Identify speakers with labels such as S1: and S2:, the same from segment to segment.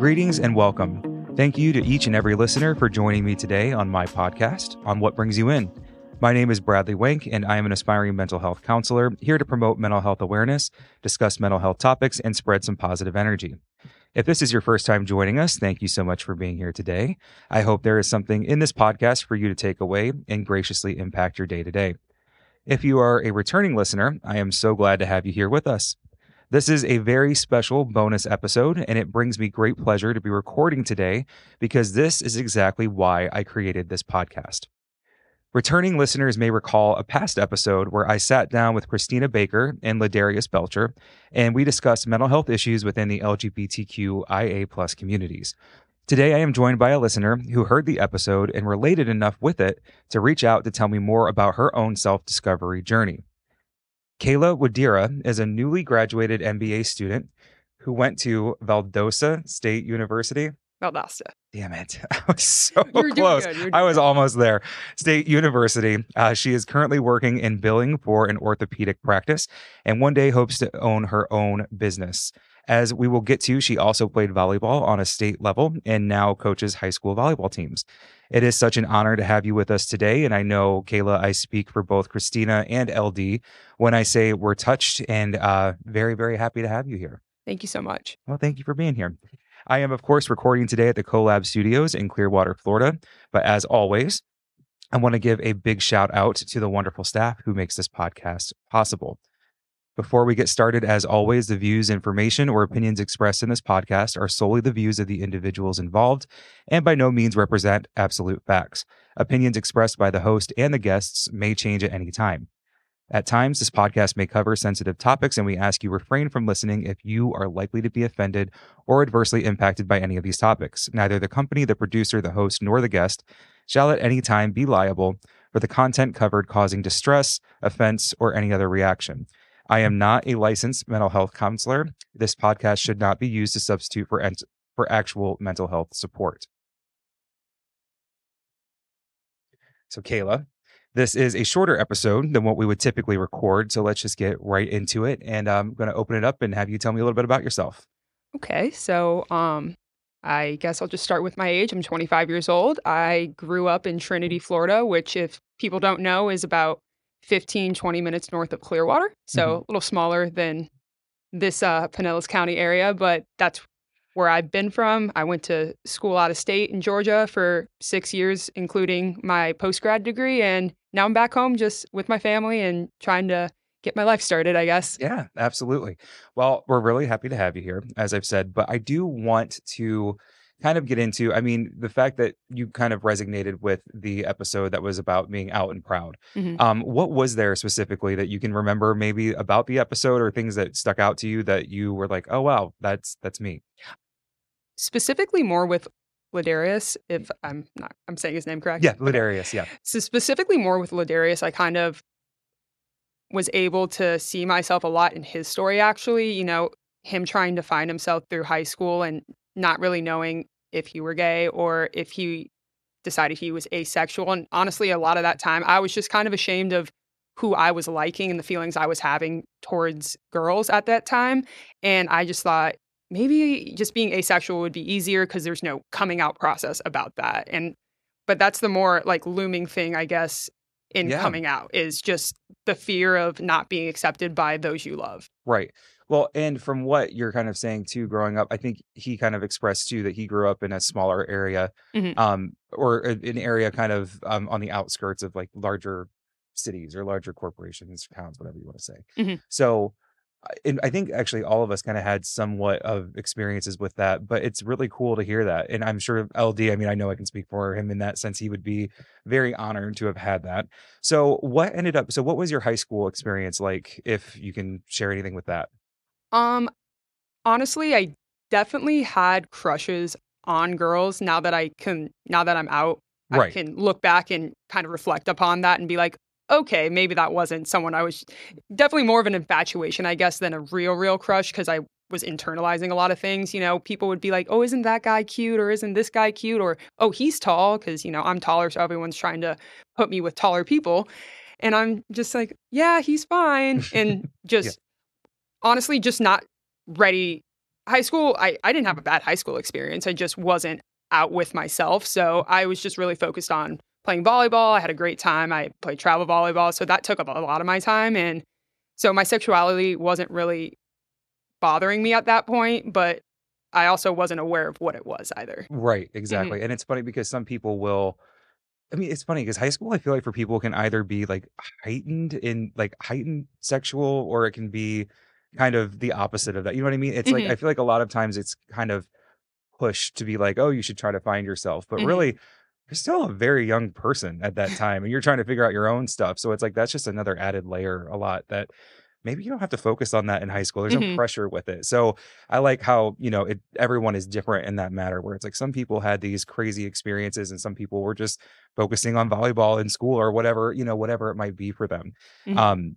S1: Greetings and welcome. Thank you to each and every listener for joining me today on my podcast on What Brings You In. My name is Bradley Wank, and I am an aspiring mental health counselor here to promote mental health awareness, discuss mental health topics, and spread some positive energy. If this is your first time joining us, thank you so much for being here today. I hope there is something in this podcast for you to take away and graciously impact your day to day. If you are a returning listener, I am so glad to have you here with us. This is a very special bonus episode, and it brings me great pleasure to be recording today because this is exactly why I created this podcast. Returning listeners may recall a past episode where I sat down with Christina Baker and Ladarius Belcher, and we discussed mental health issues within the LGBTQIA plus communities. Today, I am joined by a listener who heard the episode and related enough with it to reach out to tell me more about her own self discovery journey. Kayla Woodera is a newly graduated MBA student who went to Valdosta State University
S2: Valdosta.
S1: Damn it. I was so close. I was
S2: doing
S1: almost there. State University. Uh, she is currently working in billing for an orthopedic practice and one day hopes to own her own business. As we will get to, she also played volleyball on a state level and now coaches high school volleyball teams. It is such an honor to have you with us today. And I know, Kayla, I speak for both Christina and LD when I say we're touched and uh, very, very happy to have you here.
S2: Thank you so much.
S1: Well, thank you for being here. I am, of course, recording today at the CoLab Studios in Clearwater, Florida. But as always, I want to give a big shout out to the wonderful staff who makes this podcast possible. Before we get started, as always, the views, information, or opinions expressed in this podcast are solely the views of the individuals involved and by no means represent absolute facts. Opinions expressed by the host and the guests may change at any time. At times, this podcast may cover sensitive topics, and we ask you refrain from listening if you are likely to be offended or adversely impacted by any of these topics. Neither the company, the producer, the host, nor the guest shall at any time be liable for the content covered causing distress, offense, or any other reaction. I am not a licensed mental health counselor. This podcast should not be used to substitute for, ent- for actual mental health support. So, Kayla, this is a shorter episode than what we would typically record. So let's just get right into it. And I'm going to open it up and have you tell me a little bit about yourself.
S2: Okay, so um, I guess I'll just start with my age. I'm 25 years old. I grew up in Trinity, Florida, which, if people don't know, is about 15, 20 minutes north of Clearwater. So
S1: Mhm.
S2: a little smaller than this uh, Pinellas County area, but that's where I've been from. I went to school out of state in Georgia for six years, including my post grad degree. And now I'm back home just with my family and trying to get my life started, I guess.
S1: Yeah, absolutely. Well, we're really happy to have you here, as I've said, but I do want to kind of get into, I mean, the fact that you kind of resonated with the episode that was about being out and proud.
S2: Mhm.
S1: Um, what was there specifically that you can remember maybe about the episode or things that stuck out to you that you were like, oh wow, that's that's me.
S2: specifically more with Ladarius, if I'm not, I'm saying his name correct.
S1: Yeah. Ladarius, yeah.
S2: So specifically more with Ladarius, I kind of was able to see myself a lot in his story. Actually, you know, him trying to find himself through high school and not really knowing if he were gay or if he decided he was asexual. And honestly, a lot of that time, I was just kind of ashamed of who I was liking and the feelings I was having towards girls at that time. And I just thought maybe just being asexual would be easier because there's no coming out process about that. And but that's the more like looming thing, I guess, in
S1: Yeah.
S2: coming out is just the fear of not being accepted by those you love.
S1: Right. Well, and from what you're kind of saying too, growing up, I think he kind of expressed too that he grew up in a smaller area,
S2: Mhm.
S1: um, or an area kind of um, on the outskirts of like larger cities or larger corporations, towns, whatever you want to say.
S2: Mhm.
S1: So, I- and I think actually all of us kind of had somewhat of experiences with that, but it's really cool to hear that. And I'm sure LD, I mean, I know I can speak for him in that sense. He would be very honored to have had that. So, what ended up, so what was your high school experience like, if you can share anything with that?
S2: Um, honestly, I definitely had crushes on girls. Now that I can, now that I'm out, I can look back and kind of reflect upon that and be like, okay, maybe that wasn't someone I was definitely more of an infatuation, I guess, than a real, real crush because I was internalizing a lot of things. You know, people would be like, oh, isn't that guy cute? Or isn't this guy cute? Or, oh, he's tall because, you know, I'm taller. So everyone's trying to put me with taller people. And I'm just like, yeah, he's fine. And just honestly, just not ready. high school, I, I didn't have a bad high school experience. I just wasn't out with myself. So I was just really focused on playing volleyball. I had a great time. I played travel volleyball. So that took up a lot of my time. And so my sexuality wasn't really bothering me at that point, but I also wasn't aware of what it was either.
S1: Right,
S2: Mm-hmm.
S1: exactly. And it's funny because some people will I mean, it's funny because high school, I feel like for people can either be like heightened in like heightened sexual or it can be kind of the opposite of that. You know what I mean? It's like
S2: Mhm.
S1: I feel like a lot of times it's kind of pushed to be like, oh, you should try to find yourself. But
S2: Mhm.
S1: really, you're still a very young person at that time and you're trying to figure out your own stuff. So it's like that's just another added layer a lot that maybe you don't have to focus on that in high school. There's no
S2: Mhm.
S1: pressure with it. So I like how, you know, it everyone is different in that matter where it's like some people had these crazy experiences and some people were just focusing on volleyball in school or whatever, you know, whatever it might be for them.
S2: Mhm.
S1: Um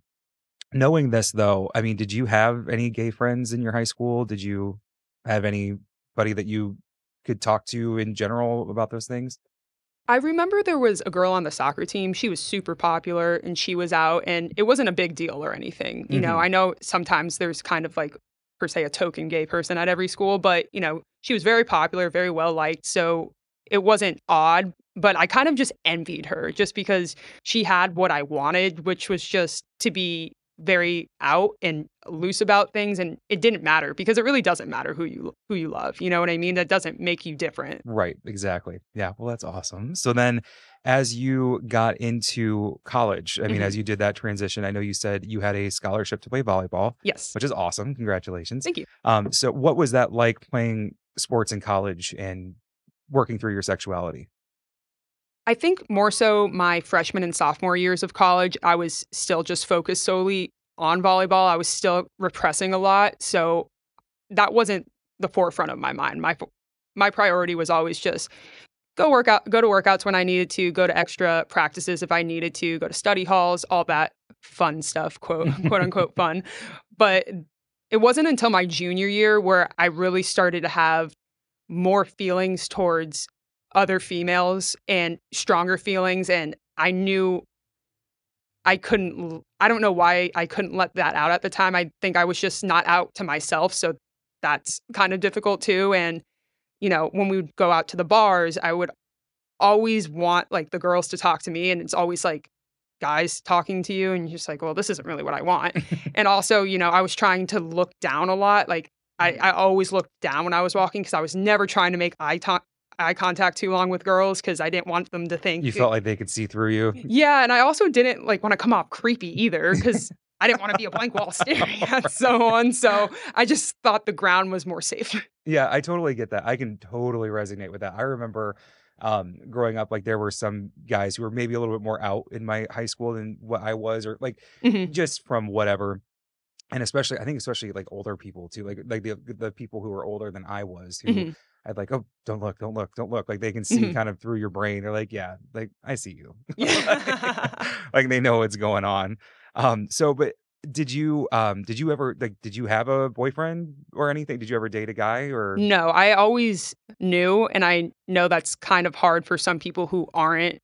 S1: knowing this though, I mean, did you have any gay friends in your high school? Did you have anybody that you could talk to in general about those things?
S2: I remember there was a girl on the soccer team. She was super popular and she was out, and it wasn't a big deal or anything. You know,
S1: Mhm.
S2: I know sometimes there's kind of like, per se, a token gay person at every school, but, you know, she was very popular, very well liked. So it wasn't odd, but I kind of just envied her just because she had what I wanted, which was just to be very out and loose about things and it didn't matter because it really doesn't matter who you who you love you know what i mean that doesn't make you different
S1: Right, exactly. Yeah, well, that's awesome. So then, as you got into college, I mean,
S2: Mhm.
S1: as you did that transition, I know you said you had a scholarship to play volleyball,
S2: yes
S1: which is awesome. Congratulations.
S2: thank you
S1: Um, so what was that like playing sports in college and working through your sexuality?
S2: I think more so my freshman and sophomore years of college, I was still just focused solely on volleyball. I was still repressing a lot. So that wasn't the forefront of my mind. My my priority was always just go work out, go to workouts when I needed to, go to extra practices if I needed to, go to study halls, all that fun stuff, quote quote unquote fun. But it wasn't until my junior year where I really started to have more feelings towards other females and stronger feelings and I knew I couldn't I don't know why I couldn't let that out at the time. I think I was just not out to myself, so that's kind of difficult too and you know, when we would go out to the bars, I would always want like the girls to talk to me and it's always like guys talking to you and you're just like, well, this isn't really what I want. and also, you know, I was trying to look down a lot. Like I, mm. I always looked down when I was walking because I was never trying to make eye, to- eye contact too long with girls because I didn't want them to think
S1: You felt like they could see through you.
S2: yeah, and I also didn't like want to come off creepy either because I didn't want to be a blank wall staring at someone. So I just thought the ground was more safe.
S1: Yeah, I totally get that. I can totally resonate with that. I remember um growing up like there were some guys who were maybe a little bit more out in my high school than what I was or like
S2: Mhm.
S1: just from whatever. And especially I think especially like older people too. Like like the the people who were older than I was who
S2: Mhm.
S1: I'd like, oh, don't look, don't look, don't look. Like they can see
S2: Mhm.
S1: kind of through your brain. They're like, yeah, like I see you.
S2: Yeah.
S1: like they know what's going on. Um, so but did you um did you ever like did you have a boyfriend or anything? Did you ever date a guy or
S2: No, I always knew, and I know that's kind of hard for some people who aren't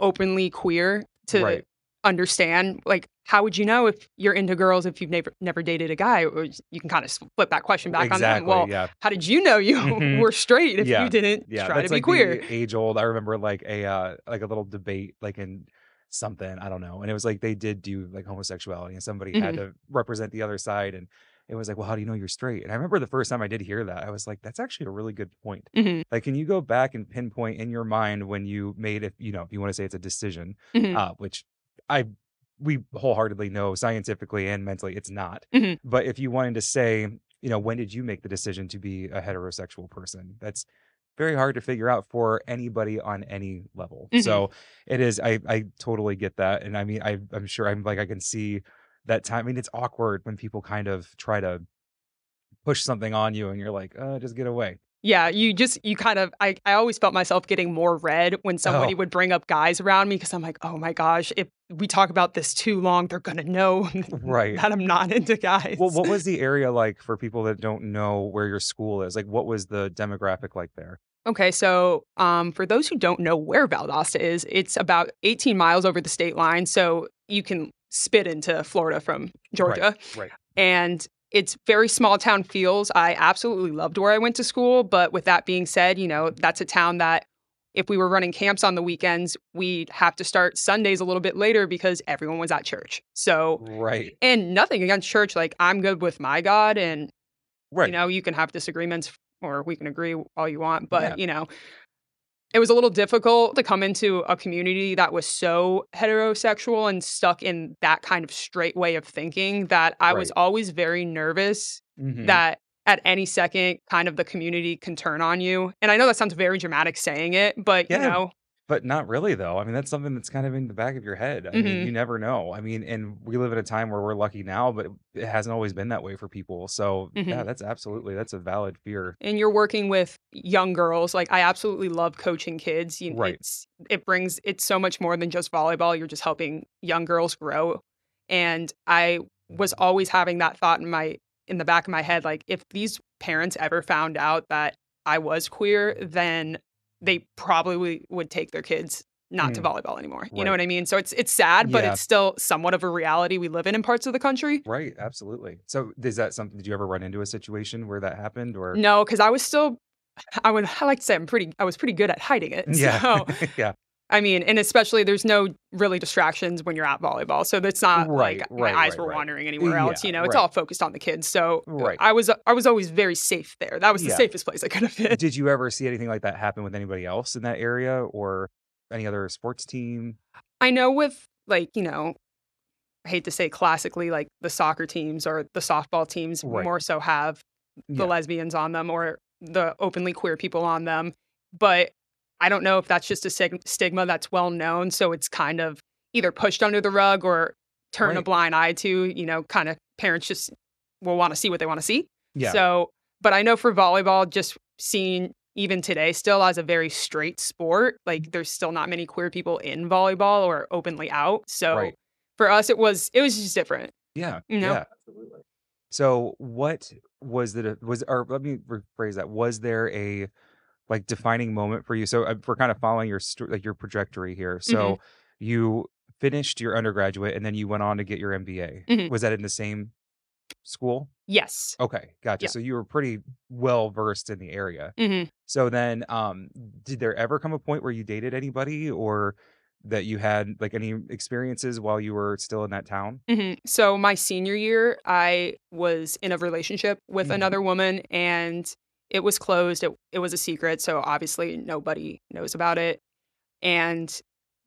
S2: openly queer to
S1: Right.
S2: understand. Like, how would you know if you're into girls if you've never never dated a guy? Or you can kind of flip that question back on them. Well,
S1: yeah.
S2: how did you know you
S1: Mhm.
S2: were straight if
S1: Yeah.
S2: you didn't
S1: Yeah.
S2: try
S1: That's
S2: to be
S1: like
S2: queer?
S1: age old. I remember like a uh like a little debate like in something, I don't know. And it was like they did do like homosexuality and somebody had
S2: Mm-hmm.
S1: to represent the other side and it was like, well, how do you know you're straight? And I remember the first time I did hear that, I was like, that's actually a really good point.
S2: Mhm,
S1: Like, can you go back and pinpoint in your mind when you made, if you know, if you want to say it's a decision,
S2: mhm,
S1: uh, which I we wholeheartedly know scientifically and mentally it's not.
S2: Mhm.
S1: But if you wanted to say, you know, when did you make the decision to be a heterosexual person? That's very hard to figure out for anybody on any level.
S2: Mhm.
S1: So it is. I I totally get that, and I mean, I I'm sure I'm like I can see that time. I mean, it's awkward when people kind of try to push something on you, and you're like, uh, just get away.
S2: Yeah, you just you kind of I I always felt myself getting more red when somebody
S1: Oh.
S2: would bring up guys around me because I'm like, oh my gosh, if we talk about this too long, they're gonna know
S1: Right.
S2: that I'm not into guys.
S1: Well, what was the area like for people that don't know where your school is? Like, what was the demographic like there?
S2: Okay, so um, for those who don't know where Valdosta is, it's about 18 miles over the state line. So you can spit into Florida from Georgia.
S1: Right.
S2: And it's very small town feels. I absolutely loved where I went to school, but with that being said, you know, that's a town that if we were running camps on the weekends, we'd have to start Sundays a little bit later because everyone was at church. So,
S1: Right.
S2: and nothing against church. Like, I'm good with my God, and,
S1: Right.
S2: you know, you can have disagreements or we can agree all you want. But,
S1: Yeah.
S2: you know, it was a little difficult to come into a community that was so heterosexual and stuck in that kind of straight way of thinking that I was always very nervous
S1: Mhm.
S2: that at any second kind of the community can turn on you. And I know that sounds very dramatic saying it, but
S1: Yeah.
S2: you know,
S1: But not really, though. I mean, that's something that's kind of in the back of your head. I mean,
S2: Mhm.
S1: you never know. I mean, and we live in a time where we're lucky now, but it hasn't always been that way for people. So, yeah,
S2: Mhm.
S1: that's absolutely that's a valid fear.
S2: and you're working with young girls. Like I absolutely love coaching kids. You,
S1: Right.
S2: It's it brings it's so much more than just volleyball. You're just helping young girls grow. And I was always having that thought in my in the back of my head like if these parents ever found out that I was queer, then they probably would take their kids not to mm. volleyball anymore. You know what I mean? So it's it's sad, but
S1: Yeah.
S2: it's still somewhat of a reality we live in in parts of the country.
S1: Right, absolutely. So, is that something? Did you ever run into a situation where that happened, or
S2: No, because I was still I would I like to say I'm pretty I was pretty good at hiding it.
S1: yeah,
S2: So
S1: yeah,
S2: I mean, and especially there's no really distractions when you're at volleyball. So that's not
S1: Right,
S2: like
S1: right,
S2: my eyes
S1: right,
S2: were wandering anywhere
S1: Yeah,
S2: else. You know, it's all focused on the kids. So. I was I was always very safe there. That was the
S1: Yeah.
S2: safest place I could have been.
S1: Did you ever see anything like that happen with anybody else in that area, or any other sports team?
S2: I know with like, you know, I hate to say classically like the soccer teams or the softball teams more so have the
S1: Yeah.
S2: lesbians on them or the openly queer people on them. But I don't know if that's just a sig- stigma that's well known. So it's kind of either pushed under the rug or turn a blind eye to, you know, kind of parents just will want to see what they want to see.
S1: Yeah,
S2: So, but I know for volleyball, just seeing even today still as a very straight sport, like mm-hmm. there's still not many queer people in volleyball or openly out. So
S1: Right.
S2: for us, it was, it was just different.
S1: yeah,
S2: You know?
S1: yeah, absolutely. So, what was the was or let me rephrase that? Was there a like defining moment for you? So, uh, we're kind of following your sto- like your trajectory here.
S2: Mm-hmm.
S1: So, you finished your undergraduate and then you went on to get your MBA.
S2: Mhm.
S1: Was that in the same school?
S2: Yes.
S1: Okay, gotcha.
S2: Yeah.
S1: So you were pretty well versed in the area.
S2: hmm
S1: So then, um, did there ever come a point where you dated anybody or that you had like any experiences while you were still in that town?
S2: hmm So my senior year, I was in a relationship with
S1: Mhm.
S2: another woman, and it was closed. It it was a secret, so obviously nobody knows about it. And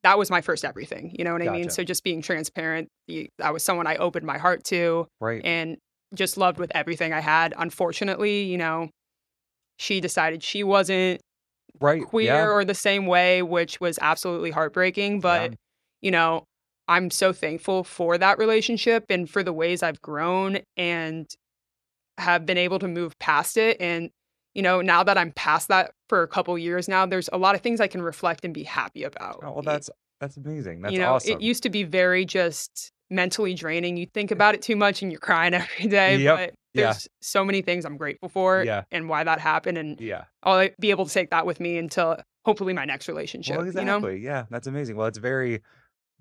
S2: that was my first everything. You know what I mean? So just being transparent, the, that was someone I opened my heart to,
S1: Right.
S2: and just loved with everything I had. Unfortunately, you know, she decided she wasn't
S1: right.
S2: queer
S1: Yeah.
S2: or the same way, which was absolutely heartbreaking. But,
S1: Yeah.
S2: you know, I'm so thankful for that relationship and for the ways I've grown and have been able to move past it. And, you know, now that I'm past that for a couple years now, there's a lot of things I can reflect and be happy about.
S1: Oh, well, that's that's amazing. That's
S2: you know,
S1: awesome.
S2: it used to be very just mentally draining. You think about it too much and you're crying every day.
S1: Yep.
S2: But
S1: Yeah.
S2: there's so many things I'm grateful for
S1: Yeah.
S2: and why that happened. And
S1: yeah.
S2: I'll be able to take that with me until hopefully my next relationship.
S1: Well,
S2: You know?
S1: exactly. Yeah, that's amazing. Well, it's very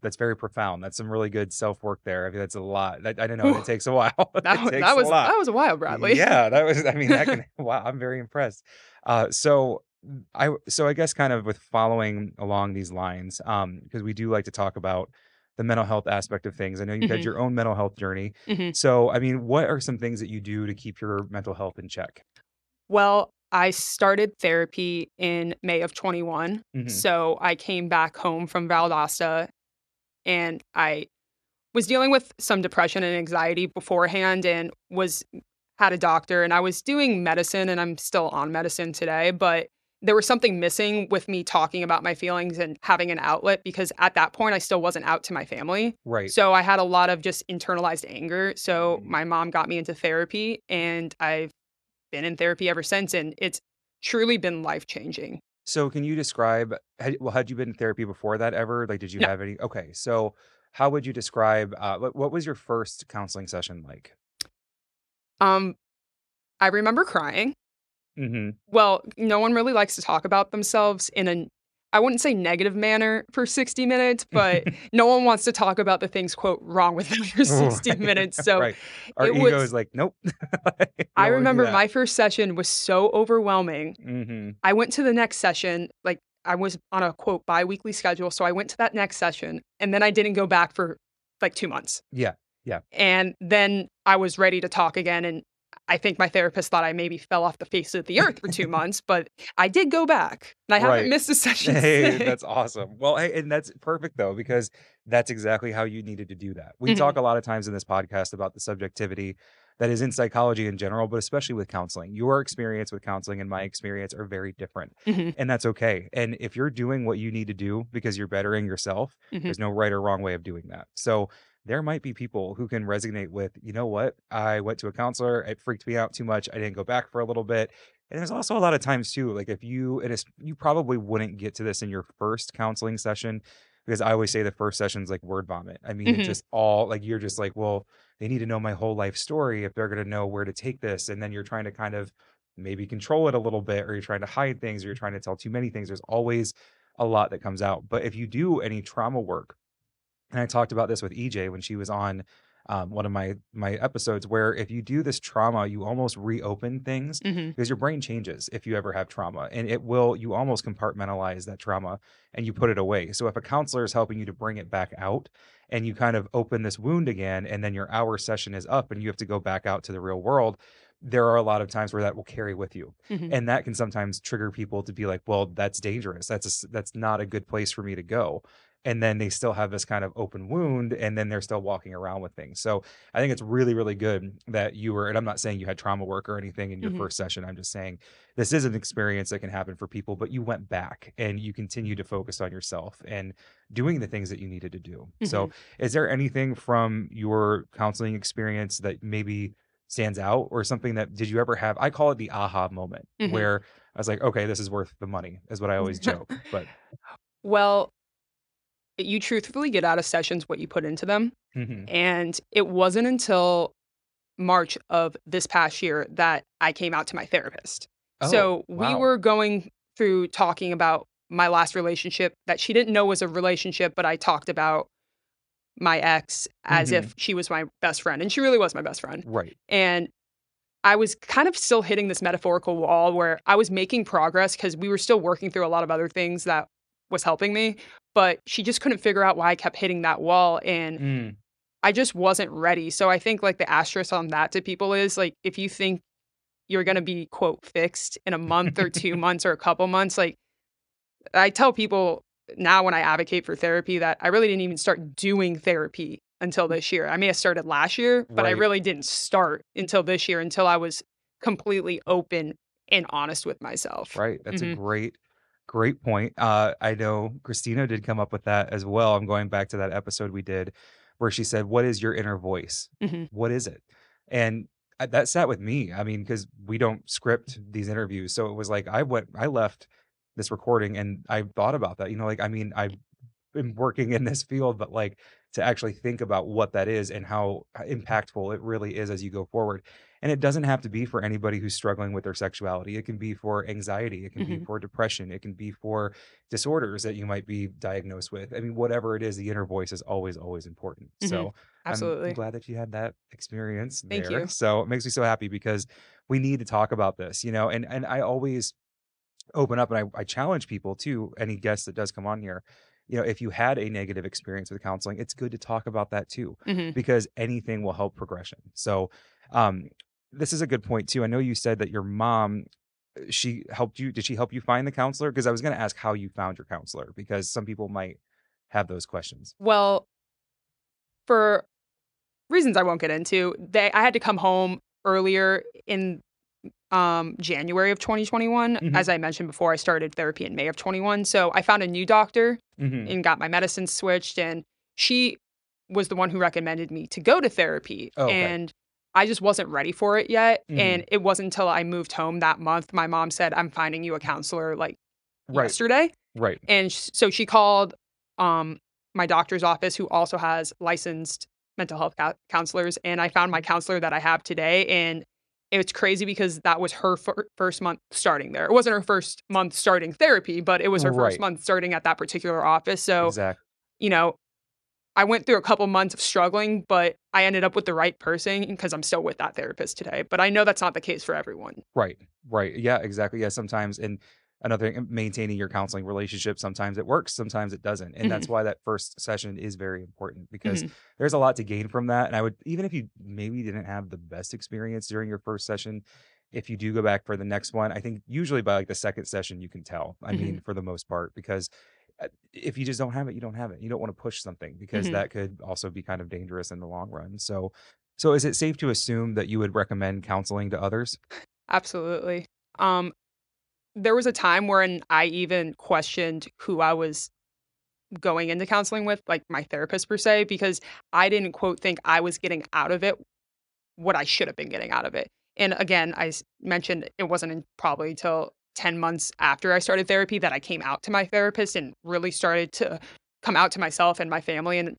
S1: that's very profound. That's some really good self work there. I mean, that's a lot. I, I don't know. It takes a while.
S2: That,
S1: takes
S2: that was that was a while, Bradley.
S1: Yeah, that was. I mean, that can. wow, I'm very impressed. Uh, so I so I guess kind of with following along these lines, um, because we do like to talk about the mental health aspect of things. I know you've had
S2: Mhm.
S1: your own mental health journey.
S2: Mhm.
S1: So I mean, what are some things that you do to keep your mental health in check?
S2: Well, I started therapy in May of 21.
S1: Mhm.
S2: So I came back home from Valdosta and I was dealing with some depression and anxiety beforehand and was had a doctor and I was doing medicine and I'm still on medicine today, but there was something missing with me talking about my feelings and having an outlet because at that point I still wasn't out to my family.
S1: Right.
S2: So I had a lot of just internalized anger. So
S1: Mm.
S2: my mom got me into therapy and I've been in therapy ever since and it's truly been life changing.
S1: So can you describe? Had, well, had you been in therapy before that ever? Like, did you
S2: No.
S1: have any? Okay, so how would you describe? Uh, what, what was your first counseling session like?
S2: Um I remember crying.
S1: Mm-hmm.
S2: Well, no one really likes to talk about themselves in an I wouldn't say negative manner for 60 minutes, but no one wants to talk about the things, quote, wrong with them for 60
S1: Right.
S2: minutes. So
S1: right. Our
S2: it
S1: ego
S2: was-
S1: is like, nope.
S2: I remember my first session was so overwhelming.
S1: hmm
S2: I went to the next session, like I was on a quote bi weekly schedule. So I went to that next session and then I didn't go back for like two months.
S1: Yeah. Yeah.
S2: And then I was ready to talk again. And I think my therapist thought I maybe fell off the face of the earth for two months, but I did go back and I haven't
S1: Right.
S2: missed a session.
S1: Hey, that's awesome. Well, hey, and that's perfect though, because that's exactly how you needed to do that. We
S2: Mhm.
S1: talk a lot of times in this podcast about the subjectivity that is in psychology in general, but especially with counseling. Your experience with counseling and my experience are very different,
S2: Mhm,
S1: and that's okay. And if you're doing what you need to do because you're bettering yourself,
S2: mhm.
S1: there's no right or wrong way of doing that. So there might be people who can resonate with, you know what? I went to a counselor, it freaked me out too much. I didn't go back for a little bit. And there's also a lot of times too, like if you and it's you probably wouldn't get to this in your first counseling session because I always say the first session's like word vomit. I mean,
S2: Mhm.
S1: it's just all like you're just like, well, they need to know my whole life story if they're gonna know where to take this. And then you're trying to kind of maybe control it a little bit, or you're trying to hide things, or you're trying to tell too many things. There's always a lot that comes out. But if you do any trauma work, and I talked about this with EJ when she was on um, one of my my episodes, where if you do this trauma, you almost reopen things
S2: Mhm.
S1: because your brain changes if you ever have trauma, and it will you almost compartmentalize that trauma and you put it away. So if a counselor is helping you to bring it back out, and you kind of open this wound again, and then your hour session is up, and you have to go back out to the real world. There are a lot of times where that will carry with you
S2: Mhm.
S1: and that can sometimes trigger people to be like well that's dangerous that's a that's not a good place for me to go and then they still have this kind of open wound and then they're still walking around with things so i think it's really really good that you were and i'm not saying you had trauma work or anything in your
S2: Mhm.
S1: first session i'm just saying this is an experience that can happen for people but you went back and you continue to focus on yourself and doing the things that you needed to do so is there anything from your counseling experience that maybe stands out or something that did you ever have i call it the aha moment
S2: Mhm.
S1: where i was like okay this is worth the money is what i always joke but
S2: Well, you truthfully get out of sessions what you put into them.
S1: Mhm.
S2: And it wasn't until March of this past year that I came out to my therapist.
S1: Oh,
S2: so we
S1: wow.
S2: were going through talking about my last relationship that she didn't know was a relationship, but I talked about my ex as
S1: Mhm.
S2: if she was my best friend. And she really was my best friend.
S1: right
S2: And I was kind of still hitting this metaphorical wall where I was making progress because we were still working through a lot of other things that was helping me. But she just couldn't figure out why I kept hitting that wall. And
S1: Mm,
S2: I just wasn't ready. So I think like the asterisk on that to people is like if you think you're going to be quote fixed in a month or two months or a couple months, like I tell people now when I advocate for therapy that I really didn't even start doing therapy until this year. I may have started last year, but I really didn't start until this year until I was completely open and honest with myself.
S1: right that's a
S2: Mhm.
S1: great great point uh i know christina did come up with that as well i'm going back to that episode we did where she said what is your inner voice?
S2: Mhm.
S1: what is it? And that sat with me i mean because we don't script these interviews so it was like i went i left this recording and i thought about that you know like i mean i've been working in this field but like to actually think about what that is and how impactful it really is as you go forward and it doesn't have to be for anybody who's struggling with their sexuality it can be for anxiety it can be
S2: Mhm.
S1: for depression it can be for disorders that you might be diagnosed with i mean whatever it is the inner voice is always always important
S2: Mhm.
S1: so
S2: Absolutely.
S1: I'm glad that you had that experience
S2: Thank
S1: there.
S2: you.
S1: So it makes me so happy because we need to talk about this, you know, and and I always open up and I, I challenge people too, any guest that does come on here, you know, if you had a negative experience with counseling, it's good to talk about that too,
S2: Mhm.
S1: because anything will help progression. So um this is a good point too. I know you said that your mom uh, she helped you. Did she help you find the counselor? Because I was going to ask how you found your counselor because some people might have those questions.
S2: Well, for reasons I won't get into, they I had to come home earlier in um January of 2021.
S1: Mhm.
S2: As I mentioned before, I started therapy in May of 21. So I found a new doctor
S1: Mhm.
S2: and got my medicine switched and she was the one who recommended me to go to therapy
S1: Oh, okay.
S2: and I just wasn't ready for it yet
S1: Mhm.
S2: and it wasn't until I moved home that month my mom said I'm finding you a counselor like
S1: Right.
S2: yesterday
S1: Right.
S2: and sh- so she called um my doctor's office who also has licensed mental health cou- counselors and i found my counselor that i have today and it's crazy because that was her fir- first month starting there. It wasn't her first month starting therapy, but it was her
S1: Right.
S2: first month starting at that particular office. So,
S1: exactly.
S2: you know, I went through a couple months of struggling, but I ended up with the right person because I'm still with that therapist today. But I know that's not the case for everyone.
S1: Right. Right. Yeah, exactly. Yeah, sometimes and another thing, maintaining your counseling relationship, sometimes it works, sometimes it doesn't. And that's why that first session is very important because
S2: Mhm.
S1: there's a lot to gain from that. And I would even if you maybe didn't have the best experience during your first session, if you do go back for the next one, I think usually by like the second session you can tell. I
S2: Mhm.
S1: mean, for the most part, because if you just don't have it, you don't have it. You don't want to push something because
S2: Mhm.
S1: that could also be kind of dangerous in the long run. So so is it safe to assume that you would recommend counseling to others?
S2: Absolutely. Um, there was a time when I even questioned who I was going into counseling with, like my therapist per se, because I didn't quote think I was getting out of it what I should have been getting out of it. And again, I mentioned it wasn't probably till 10 months after I started therapy that I came out to my therapist and really started to come out to myself and my family and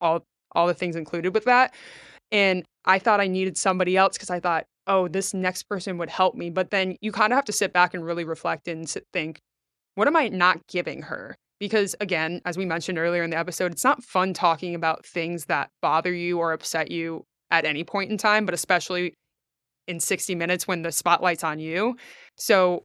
S2: all all the things included with that. And I thought I needed somebody else because I thought, oh, this next person would help me. But then you kind of have to sit back and really reflect and think, what am I not giving her? Because again, as we mentioned earlier in the episode, it's not fun talking about things that bother you or upset you at any point in time, but especially in 60 minutes when the spotlight's on you. So,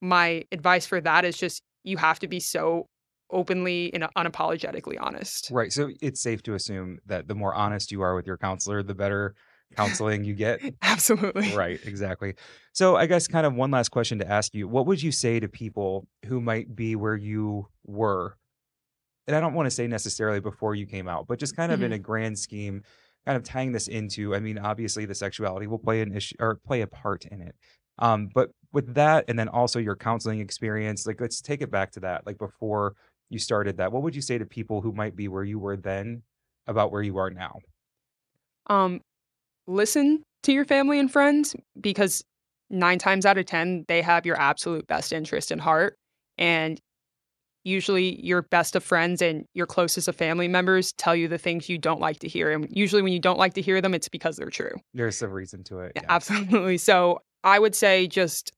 S2: my advice for that is just you have to be so openly and unapologetically honest.
S1: Right. So it's safe to assume that the more honest you are with your counselor, the better counseling you get.
S2: Absolutely.
S1: Right, exactly. So I guess kind of one last question to ask you. What would you say to people who might be where you were? And I don't want to say necessarily before you came out, but just kind of in
S2: Mhm.
S1: a grand scheme, kind of tying this into, I mean, obviously the sexuality will play an issue or play a part in it. Um, but with that and then also your counseling experience, like let's take it back to that, like before you started that. What would you say to people who might be where you were then about where you are now?
S2: Um, listen to your family and friends because nine times out of 10, they have your absolute best interest in heart. And usually your best of friends and your closest of family members tell you the things you don't like to hear. And usually when you don't like to hear them, it's because they're true.
S1: There's a reason to it.
S2: Yeah. Absolutely. So I would say just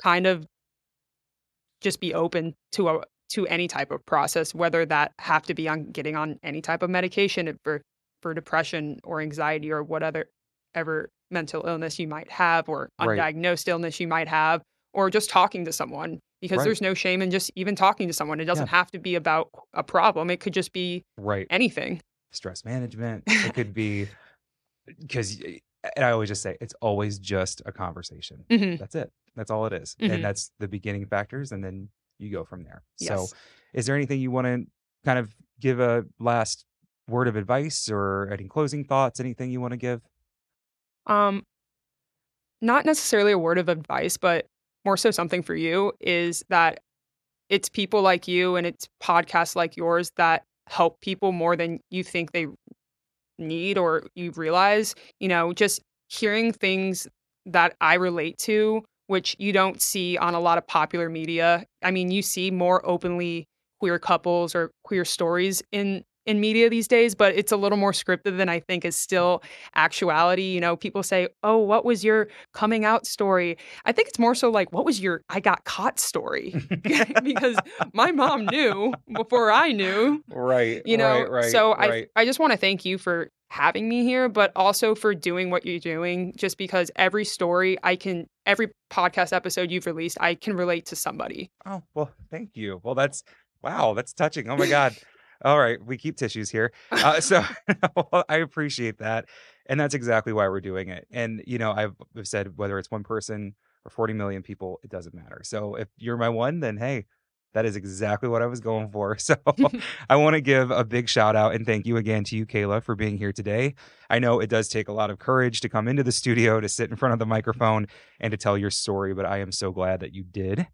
S2: kind of just be open to a to any type of process, whether that have to be on getting on any type of medication for for depression or anxiety or whatever ever mental illness you might have or
S1: Right.
S2: undiagnosed illness you might have, or just talking to someone because
S1: Right.
S2: there's no shame in just even talking to someone. It doesn't have to be about a problem. It could just be
S1: Right.
S2: anything.
S1: stress management. It could be because, and I always just say it's always just a conversation.
S2: Mhm.
S1: That's it. That's all it is.
S2: Mhm.
S1: And that's the beginning factors. And then you go from there. So, is there anything you want to kind of give a last word of advice or any closing thoughts? Anything you want to give?
S2: Um, not necessarily a word of advice, but more so something for you is that it's people like you and it's podcasts like yours that help people more than you think they need or you realize. You know, just hearing things that I relate to, which you don't see on a lot of popular media. I mean, you see more openly queer couples or queer stories in in media these days, but it's a little more scripted than I think is mm. still actuality. You know, people say, "Oh, what was your coming out story?" I think it's more so like, "What was your I got caught story?" because my mom knew before I knew
S1: right.
S2: you know
S1: right, right,
S2: so i i just want to thank you for having me here but also for doing what you're doing just because every story i can every podcast episode you've released i can relate to somebody
S1: Oh, well, thank you. Well, that's wow, that's touching. Oh my God. All right, we keep tissues here. Uh, so well, I appreciate that. And that's exactly why we're doing it. And, you know, I've, I've said whether it's one person or 40 million people, it doesn't matter. So if you're my one, then hey, that is exactly what I was going for. So I want to give a big shout out and thank you again to you, Kayla, for being here today. I know it does take a lot of courage to come into the studio, to sit in front of the microphone, and to tell your story, but I am so glad that you did.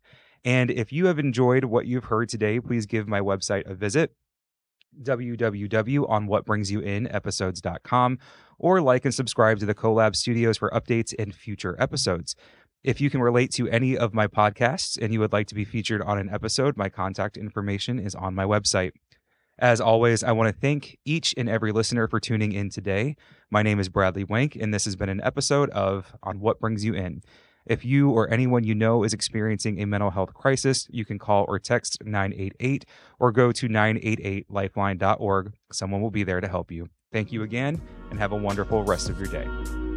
S1: And if you have enjoyed what you've heard today, please give my website a visit www.onwhatbringsyouinepisodes.com or like and subscribe to the Collab Studios for updates and future episodes. If you can relate to any of my podcasts and you would like to be featured on an episode, my contact information is on my website. As always, I want to thank each and every listener for tuning in today. My name is Bradley Wank, and this has been an episode of On What Brings You In. If you or anyone you know is experiencing a mental health crisis, you can call or text 988 or go to 988lifeline.org. Someone will be there to help you. Thank you again, and have a wonderful rest of your day.